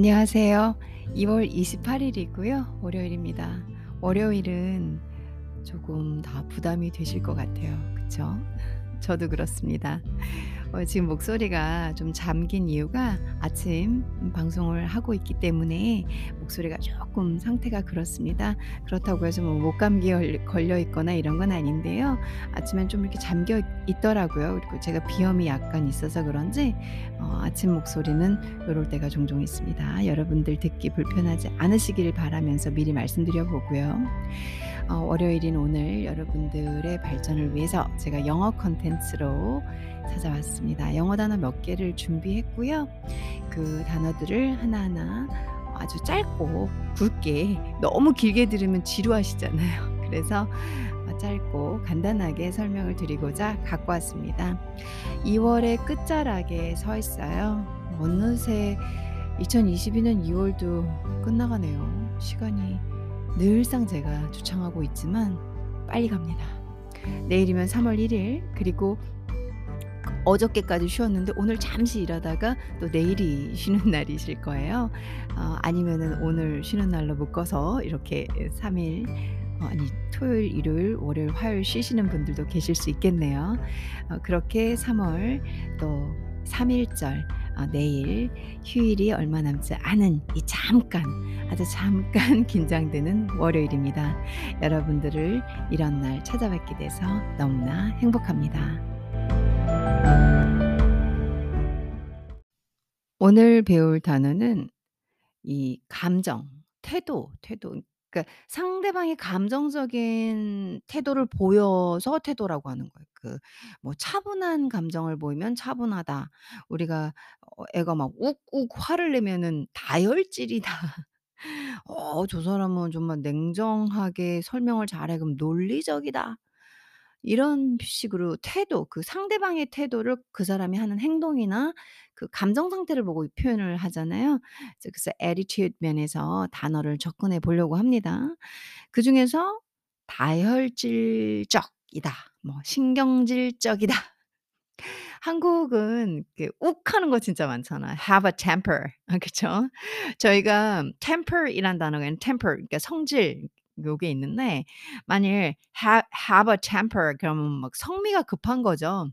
안녕하세요. 2월 28일이고요. 월요일입니다. 월요일은 조금 더 부담이 되실 것 같아요. 그쵸? 저도 그렇습니다. 어 지금 목소리가 좀 잠긴 이유가 아침 방송을 하고 있기 때문에 목소리가 조금 상태가 그렇습니다. 그렇다고 해서 뭐 목감기에 걸 걸려 있거나 이런 건 아닌데요. 아침엔 좀 이렇게 잠겨 있더라고요. 그리고 제가 비염이 약간 있어서 그런지 어 아침 목소리는 요럴 때가 종종 있습니다. 여러분들 듣기 불편하지 않으시기를 바라면서 미리 말씀드려 보고요. 어 월요일인 오늘 여러분들의 발전을 위해서 제가 영어 콘텐츠로 찾아왔습니다. 영어 단어 몇 개를 준비했고요. 그 단어들을 하나하나 아주 짧고 굵게 너무 길게 들으면 지루하시잖아요. 그래서 어 짧고 간단하게 설명을 드리고자 갖고 왔습니다. 2 월의 끝자락에 서 있어요. 어느새 2022년 2 월도 끝나가네요. 시간이 늘상 제가 주창하고 있지만 빨리 갑니다. 내일이면 3월 1일 그리고 어저께까지 쉬었는데 오늘 잠시 일하다가 또 내일이 쉬는 날이실 거예요. 어 아니면은 오늘 쉬는 날로 묶어서 이렇게 3일 어 아니 토요일, 일요일, 월요일, 화요일 쉬시는 분들도 계실 수 있겠네요. 어 그렇게 3월 또 3 일절 어 내일 휴일이 얼마 남지 않은 이 잠깐 아주 잠깐 긴장되는 월요일입니다. 여러분들을 이런 날 찾아뵙게 돼서 너무나 행복합니다. 오늘 배울 단어는 이 감정, 태도, 태도 그러니까 상대방이 감정적인 태도를 보여서 태도라고 하는 거예요. 그 뭐 차분한 감정을 보이면 차분하다. 우리가 어 애가 막 욱욱 화를 내면은 다혈질이다. 어 저 사람은 정말 냉정하게 설명을 잘해. 그럼 논리적이다. 이런 식으로 태도, 그 상대방의 태도를 그 사람이 하는 행동이나 그 감정 상태를 보고 표현을 하잖아요. 그래서 attitude 면에서 단어를 접근해 보려고 합니다. 그 중에서 다혈질적이다, 뭐 신경질적이다. 한국은 그 욱하는 거 진짜 많잖아요. have a temper. 아 그쵸? 저희가 temper이란 단어가 temper 그러니까 성질 요게 있는데 만일 have have a temper 그러면 막 성미가 급한 거죠.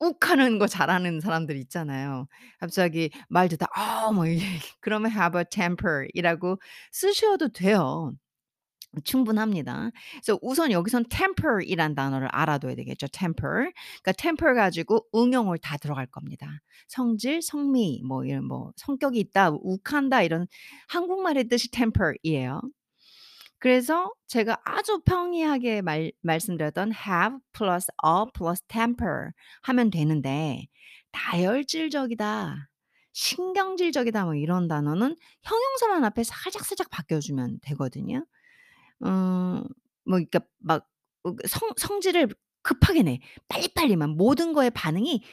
욱하는 거 잘하는 사람들 있잖아요. 갑자기 말 듣다 "아." 뭐 이게 그러면 have a temper 이라고 쓰셔도 돼요. 충분합니다. 그래서 우선 여기선 temper 이란 단어를 알아둬야 되겠죠 temper. 그러니까 temper 가지고 응용을 다 들어갈 겁니다. 성질, 성미 뭐 이런 뭐 성격이 있다, 욱한다 이런 한국말의 뜻이 temper 이에요. 그래서 제가 아주 평이하게 말 말씀드렸던 have 플러스 a 플러스 temper 하면 되는데 다혈질적이다, 신경질적이다 뭐 이런 단어는 형용사만 앞에 살짝살짝 바뀌어 주면 되거든요. 어뭐 그러니까 막 성 성질을 급하게 내. 빨리빨리 막 모든 거에 반응이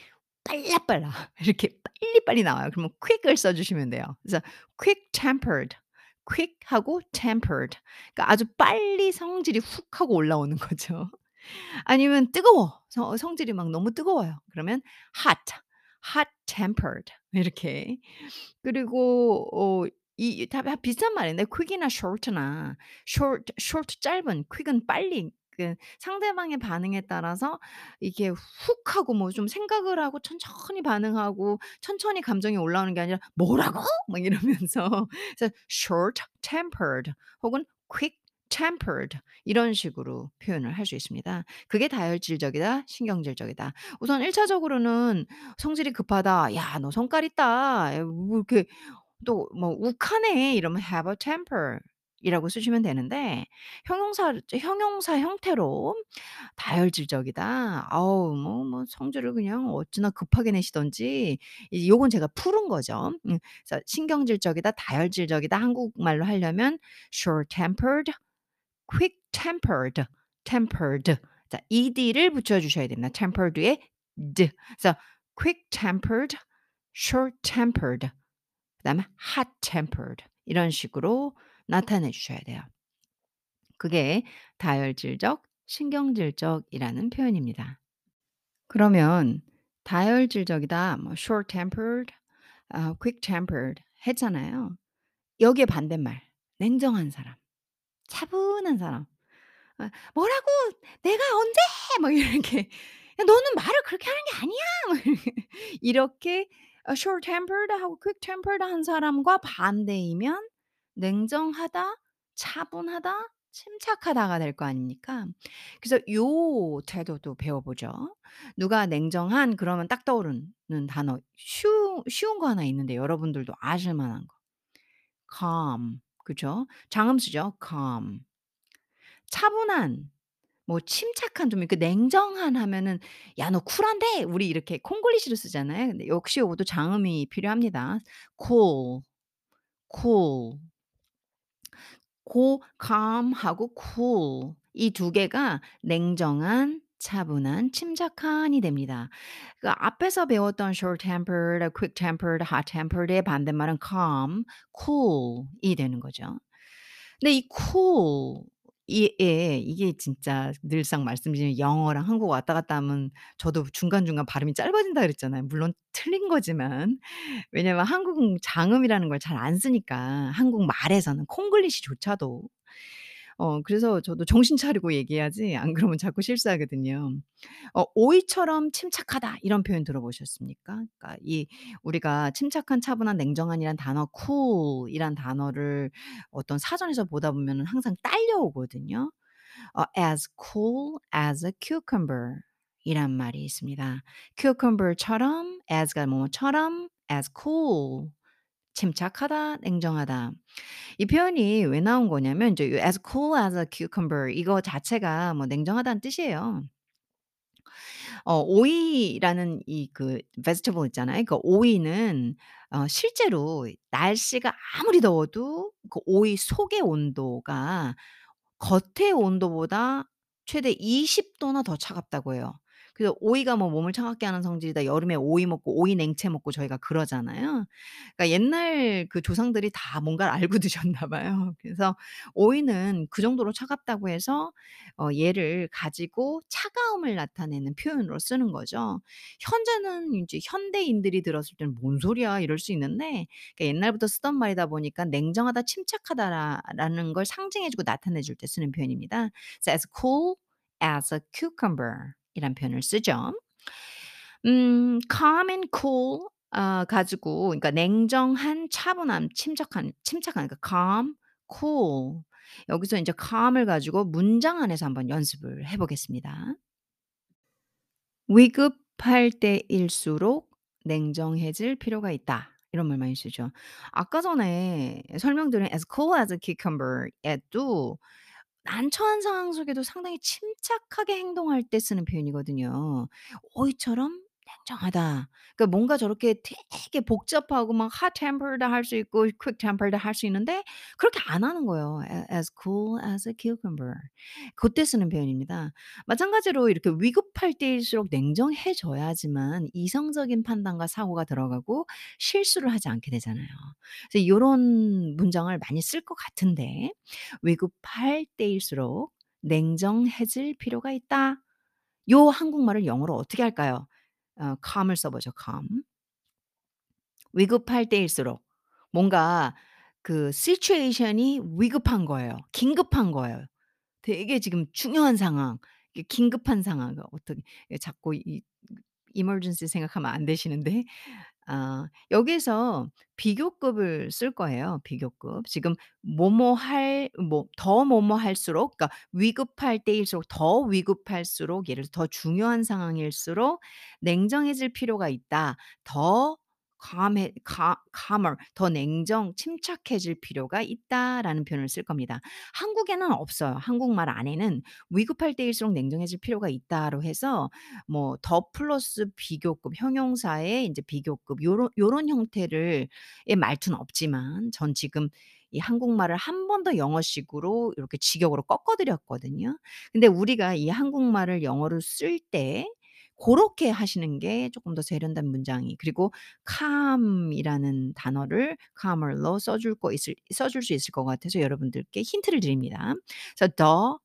빨라빨라 이렇게 빨리빨리 나와요. 그러면 quick을 써 주시면 돼요. 그래서 quick tempered, quick하고 tempered 그러니까 아주 빨리 성질이 훅 하고 올라오는 거죠. 아니면 뜨거워. 성 성질이 막 너무 뜨거워요. 그러면 hot, hot tempered 이렇게. 그리고 어이다다 비슷한 말인데 quick이나 short나 short short 짧은 quick은 빨리 그 상대방의 반응에 따라서 이게 훅 하고 뭐 좀 생각을 하고 천천히 반응하고 천천히 감정이 올라오는 게 아니라 "뭐라고?" 막 이러면서 그래서 short tempered 혹은 quick tempered 이런 식으로 표현을 할 수 있습니다. 그게 다혈질적이다, 신경질적이다. 우선 1 차적으로는 성질이 급하다. "야 너 성깔 있다. 야뭐 이렇게 또 뭐 욱하네." 이러면 have a temper 이라고 쓰시면 되는데 형용사 형용사 형태로 다혈질적이다. 아우 뭐 뭐 성질을 그냥 어찌나 급하게 내시든지 이 요건 제가 풀은 거죠. 음 그래서 신경질적이다, 다혈질적이다 한국말로 하려면 short tempered, quick tempered, 자 ed를 붙여 주셔야 됩니다. tempered에 드. 그래서 quick tempered, short tempered 그다음에 hot tempered 이런 식으로 나타내 주셔야 돼요. 그게 다혈질적, 신경질적이라는 표현입니다. 그러면 다혈질적이다, 뭐 short tempered, 아 quick tempered 했잖아요. 여기에 반대말 냉정한 사람, 차분한 사람. 아 "뭐라고 내가 언제!" 막 이렇게 "야 너는 말을 그렇게 하는 게 아니야." 막 이렇게 이렇게 어 short tempered 하고 quick tempered 한 사람과 반대이면 냉정하다, 차분하다, 침착하다가 될 거 아닙니까? 그래서 요 태도도 배워보죠. 누가 냉정한 그러면 딱 떠오르는 단어 쉬우 쉬운 거 하나 있는데 여러분들도 아실 만한 거. calm 그죠? 장음수죠. calm. 차분한 뭐 침착한 좀 이렇게 냉정한 하면은 "야 너 쿨한데?" 우리 이렇게 콩글리시로 쓰잖아요. 근데 역시 요것도 장음이 필요합니다. cool, cool. 고 calm하고 cool 이 두 개가 냉정한, 차분한, 침착한이 됩니다. 그 앞에서 배웠던 short tempered, quick tempered, hot tempered의 반대말은 calm, cool이 되는 거죠. 근데 이 cool 이 예 이게 진짜 늘상 말씀드리는 영어랑 한국어 왔다 갔다 하면 저도 중간중간 발음이 짧아진다 그랬잖아요. 물론 틀린 거지만. 왜냐면 한국 장음이라는 걸 잘 안 쓰니까 한국말에서는 콩글리시조차도. 어 그래서 저도 정신 차리고 얘기해야지 안 그러면 자꾸 실수하거든요. 어 "오이처럼 침착하다." 이런 표현 들어보셨습니까? 그러니까 이 우리가 침착한, 차분한, 냉정한이란 단어 cool 이란 단어를 어떤 사전에서 보다 보면은 항상 딸려오거든요. 어 as cool as a cucumber 이란 말이 있습니다. cucumber처럼 as가 뭐뭐처럼 as cool 침착하다, 냉정하다. 이 표현이 왜 나온 거냐면 이제 as cool as a cucumber 이거 자체가 뭐 냉정하다는 뜻이에요. 어 오이라는 이 그 vegetable 있잖아요. 그 오이는 어 실제로 날씨가 아무리 더워도 그 오이 속의 온도가 겉의 온도보다 최대 20 도나 더 차갑다고 해요. 그래서 오이가 뭐 몸을 차갑게 하는 성질이다. 여름에 오이 먹고 오이 냉채 먹고 저희가 그러잖아요. 그러니까 옛날 그 조상들이 다 뭔가를 알고 드셨나 봐요. 그래서 오이는 그 정도로 차갑다고 해서 어 얘를 가지고 차가움을 나타내는 표현으로 쓰는 거죠. 현재는 인제 현대인들이 들었을 때는 '뭔 소리야.' 이럴 수 있는데 그러니까 옛날부터 쓰던 말이다 보니까 냉정하다, 침착하다라 라는 걸 상징해 주고 나타내 줄 때 쓰는 표현입니다. 그래서 as cool as a cucumber 이란 표현을 쓰죠. 음 calm and cool 아 가지고 그러니까 냉정한, 차분함, 침착한 침착한 그러니까 calm, cool 여기서 인제 calm을 가지고 문장 안에서 한번 연습을 해 보겠습니다. "위급할 때일수록 냉정해질 필요가 있다." 이런 말 많이 쓰죠. 아까 전에 설명드린 as cool as a cucumber 에도 난처한 상황 속에도 상당히 침착하게 행동할 때 쓰는 표현이거든요. "오이처럼 냉정하다." 그러니까 뭔가 저렇게 되게 복잡하고 막 hot tempered 할수 있고 quick tempered 할수 있는데 그렇게 안 하는 거예요. as cool as a cucumber. 고때 쓰는 표현입니다. 마찬가지로 이렇게 위급할 때일수록 냉정해져야지만 이성적인 판단과 사고가 들어가고 실수를 하지 않게 되잖아요. 그래서 요런 문장을 많이 쓸 것 같은데 "위급할 때일수록 냉정해질 필요가 있다." 요 한국말을 영어로 어떻게 할까요? 어 calm을 써 보죠, calm. 위급할 때일수록 뭔가 그 situation이 위급한 거예요. 긴급한 거예요. 되게 지금 중요한 상황, 긴급한 상황 어떻게 예 자꾸 이 emergency 생각하면 안 되시는데 아 여기서 비교급을 쓸 거예요, 비교급. 지금 뭐뭐 할 뭐 더 뭐뭐 할수록 그러니까 위급할 때일수록 더 위급할수록 예를 들어서 더 중요한 상황일수록 냉정해질 필요가 있다. 더 calm해 ca calmer 더 냉정 침착해질 필요가 있다라는 표현을 쓸 겁니다. 한국에는 없어요. 한국말 안에는 "위급할 때일수록 냉정해질 필요가 있다."로 해서 뭐 더 플러스 비교급 형용사의 인제 비교급 요런 요런 형태를 의 말투는 없지만 전 지금 이 한국말을 한 번 더 영어식으로 이렇게 직역으로 꺾어 드렸거든요. 근데 우리가 이 한국말을 영어로 쓸 때 고렇게 하시는 게 쪼끔 더 세련된 문장이 그리고 calm이라는 단어를 calmer로 써줄 거 있을 써줄 수 있을 것 같아서 여러분들께 힌트를 드립니다. 그래서 더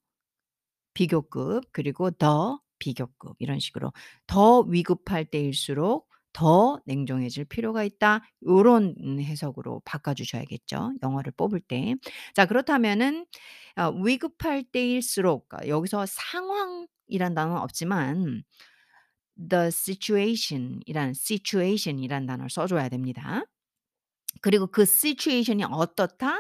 비교급 그리고 더 비교급 이런 식으로 더 위급할 때일수록 더 냉정해질 필요가 있다. 요런 음 해석으로 바꿔 주셔야겠죠, 영어를 뽑을 때. 자 그렇다면은 어 위급할 때일수록 그러니까 여기서 상황이란 단어는 없지만 the situation 이라는 situation 이라는 단어를 써 줘야 됩니다. 그리고 그 situation이 어떻다?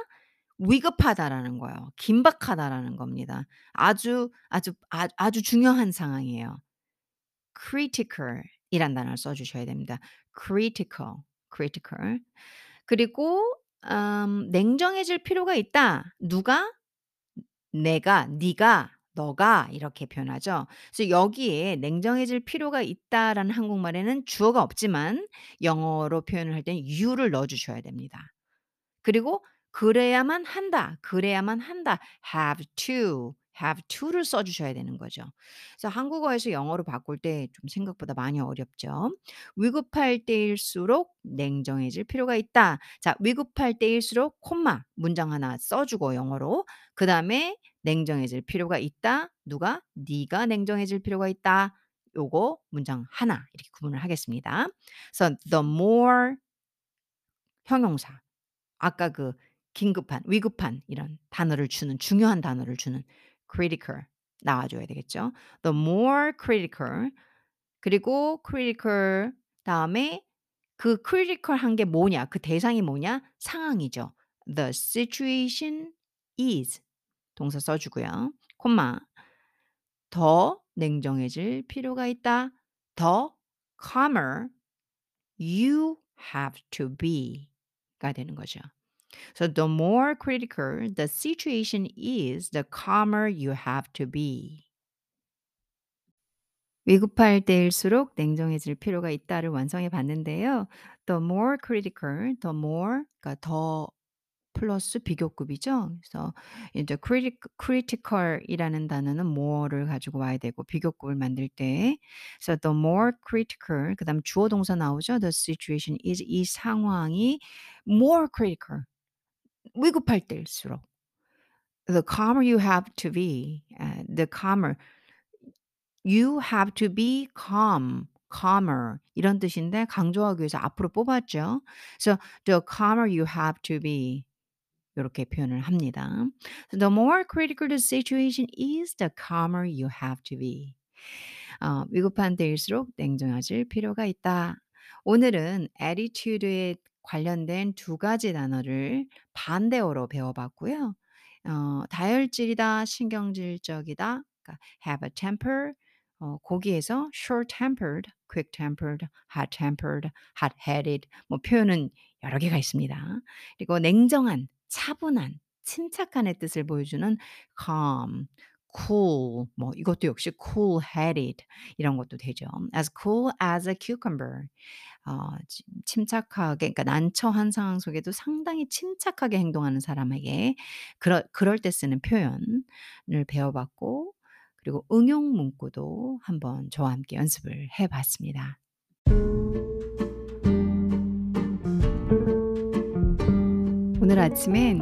위급하다라는 거예요. 긴박하다라는 겁니다. 아주, 아주, 아 아주 중요한 상황이에요. critical 이란 단어를 써 주셔야 됩니다. critical, critical. 그리고 음 냉정해질 필요가 있다. 누가? 내가, 네가, 너가 이렇게 표현하죠. 그래서 여기에 냉정해질 필요가 있다라는 한국말에는 주어가 없지만 영어로 표현을 할 때는 you를 넣어 주셔야 됩니다. 그리고 그래야만 한다. 그래야만 한다. have to, have to를 써 주셔야 되는 거죠. 그래서 한국어에서 영어로 바꿀 때 좀 생각보다 많이 어렵죠. 위급할 때일수록 냉정해질 필요가 있다. 자, 위급할 때일수록 콤마 문장 하나 써 주고 영어로 그다음에 냉정해질 필요가 있다. 누가? 네가 냉정해질 필요가 있다. 요거 문장 하나 이렇게 구분을 하겠습니다. 그래서 the more 형용사 아까 그 긴급한, 위급한 이런 단어를 주는 중요한 단어를 주는 critical 나와 줘야 되겠죠. The more critical 그리고 critical 다음에 그 critical한 게 뭐냐? 그 대상이 뭐냐? 상황이죠. The situation is 동사 써 주고요. 콤마 더 냉정해질 필요가 있다. 더 calmer you have to be가 되는 거죠. So the more critical the situation is, the calmer you have to be. 위급할 때일수록 냉정해질 필요가 있다를 완성해 봤는데요. The more critical, the more 그러니까 더 플러스 비교급이죠. 그래서 이제 critic critical이라는 단어는 more를 가지고 와야 되고 비교급을 만들 때 그래서 the more critical 그다음 주어 동사 나오죠. The situation is 이 상황이 more critical 위급할 때일수록 the calmer you have to be, 아 the calmer you have to be calm, calmer 이런 뜻인데 강조하기 위해서 앞으로 뽑았죠. 그래서 the calmer you have to be 요렇게 표현을 합니다. The more critical the situation is, the calmer you have to be. 어, 위급한 때일수록 냉정해질 필요가 있다. 오늘은 attitude에 관련된 두 가지 단어를 반대어로 배워봤고요. 어, 다혈질이다, 신경질적이다, 그러니까 have a temper, 어, 거기에서 short-tempered, quick-tempered, hot-tempered, hot-headed 뭐 표현은 여러 개가 있습니다. 그리고 냉정한, 차분한, 침착한의 뜻을 보여주는 calm, cool 뭐 이것도 역시 cool-headed 이런 것도 되죠. as cool as a cucumber. 어, 치- 침착하게, 그러니까 난처한 상황 속에도 상당히 침착하게 행동하는 사람에게 그럴, 그럴 때 쓰는 표현을 배워봤고, 그리고 응용 문구도 한번 저와 함께 연습을 해봤습니다. 오늘 아침엔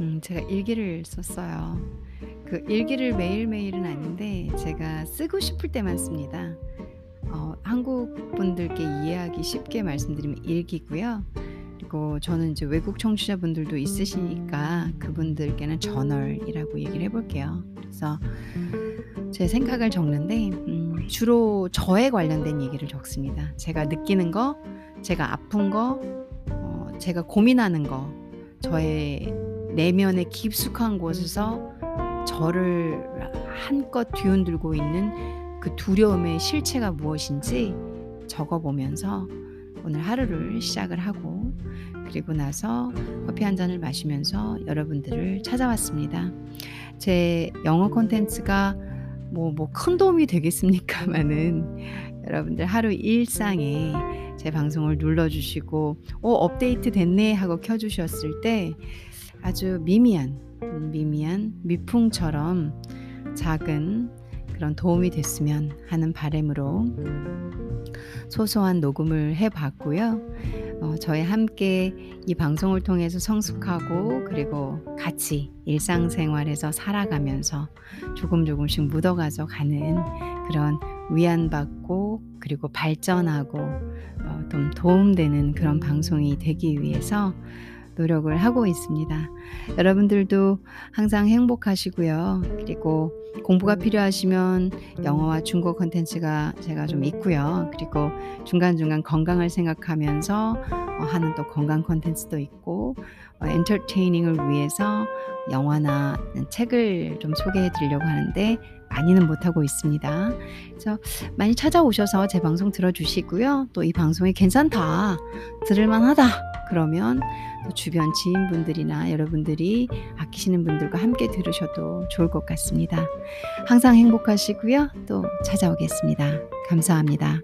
음, 제가 일기를 썼어요. 그 일기를 매일매일은 아닌데 제가 쓰고 싶을 때만 씁니다. 어, 한국 분들께 이해하기 쉽게 말씀드리면 일기고요. 그리고 저는 이제 외국 청취자분들도 있으시니까 그분들께는 저널이라고 얘기를 해볼게요. 그래서 제 생각을 적는데 음, 주로 저에 관련된 얘기를 적습니다. 제가 느끼는 거, 제가 아픈 거, 어, 제가 고민하는 거, 저의 내면의 깊숙한 곳에서 저를 한껏 뒤흔들고 있는 그 두려움의 실체가 무엇인지 적어보면서 오늘 하루를 시작을 하고 그리고 나서 커피 한 잔을 마시면서 여러분들을 찾아왔습니다. 제 영어 콘텐츠가 뭐 뭐 큰 도움이 되겠습니까마는 여러분들 하루 일상에 제 방송을 눌러주시고 어 업데이트 됐네 하고 켜주셨을 때 아주 미미한 미미한 미풍처럼 작은 그런 도움이 됐으면 하는 바람으로 소소한 녹음을 해봤고요. 어, 저희 함께 이 방송을 통해서 성숙하고 그리고 같이 일상생활에서 살아가면서 조금 조금씩 묻어가져 가는 그런 위안받고 그리고 발전하고 어, 좀 도움되는 그런 방송이 되기 위해서 노력을 하고 있습니다. 여러분들도 항상 행복하시고요. 그리고 공부가 필요하시면 영어와 중국어 콘텐츠가 제가 좀 있고요. 그리고 중간중간 건강을 생각하면서 어 하는 또 건강 콘텐츠도 있고 어 엔터테이닝을 위해서 영화나 책을 좀 소개해 드리려고 하는데 많이는 못하고 있습니다. 그래서 많이 찾아오셔서 제 방송 들어주시고요. 또 이 방송이 '괜찮다. 들을 만하다.' 그러면 또 주변 지인분들이나 여러분들이 아끼시는 분들과 함께 들으셔도 좋을 것 같습니다. 항상 행복하시고요. 또 찾아오겠습니다. 감사합니다.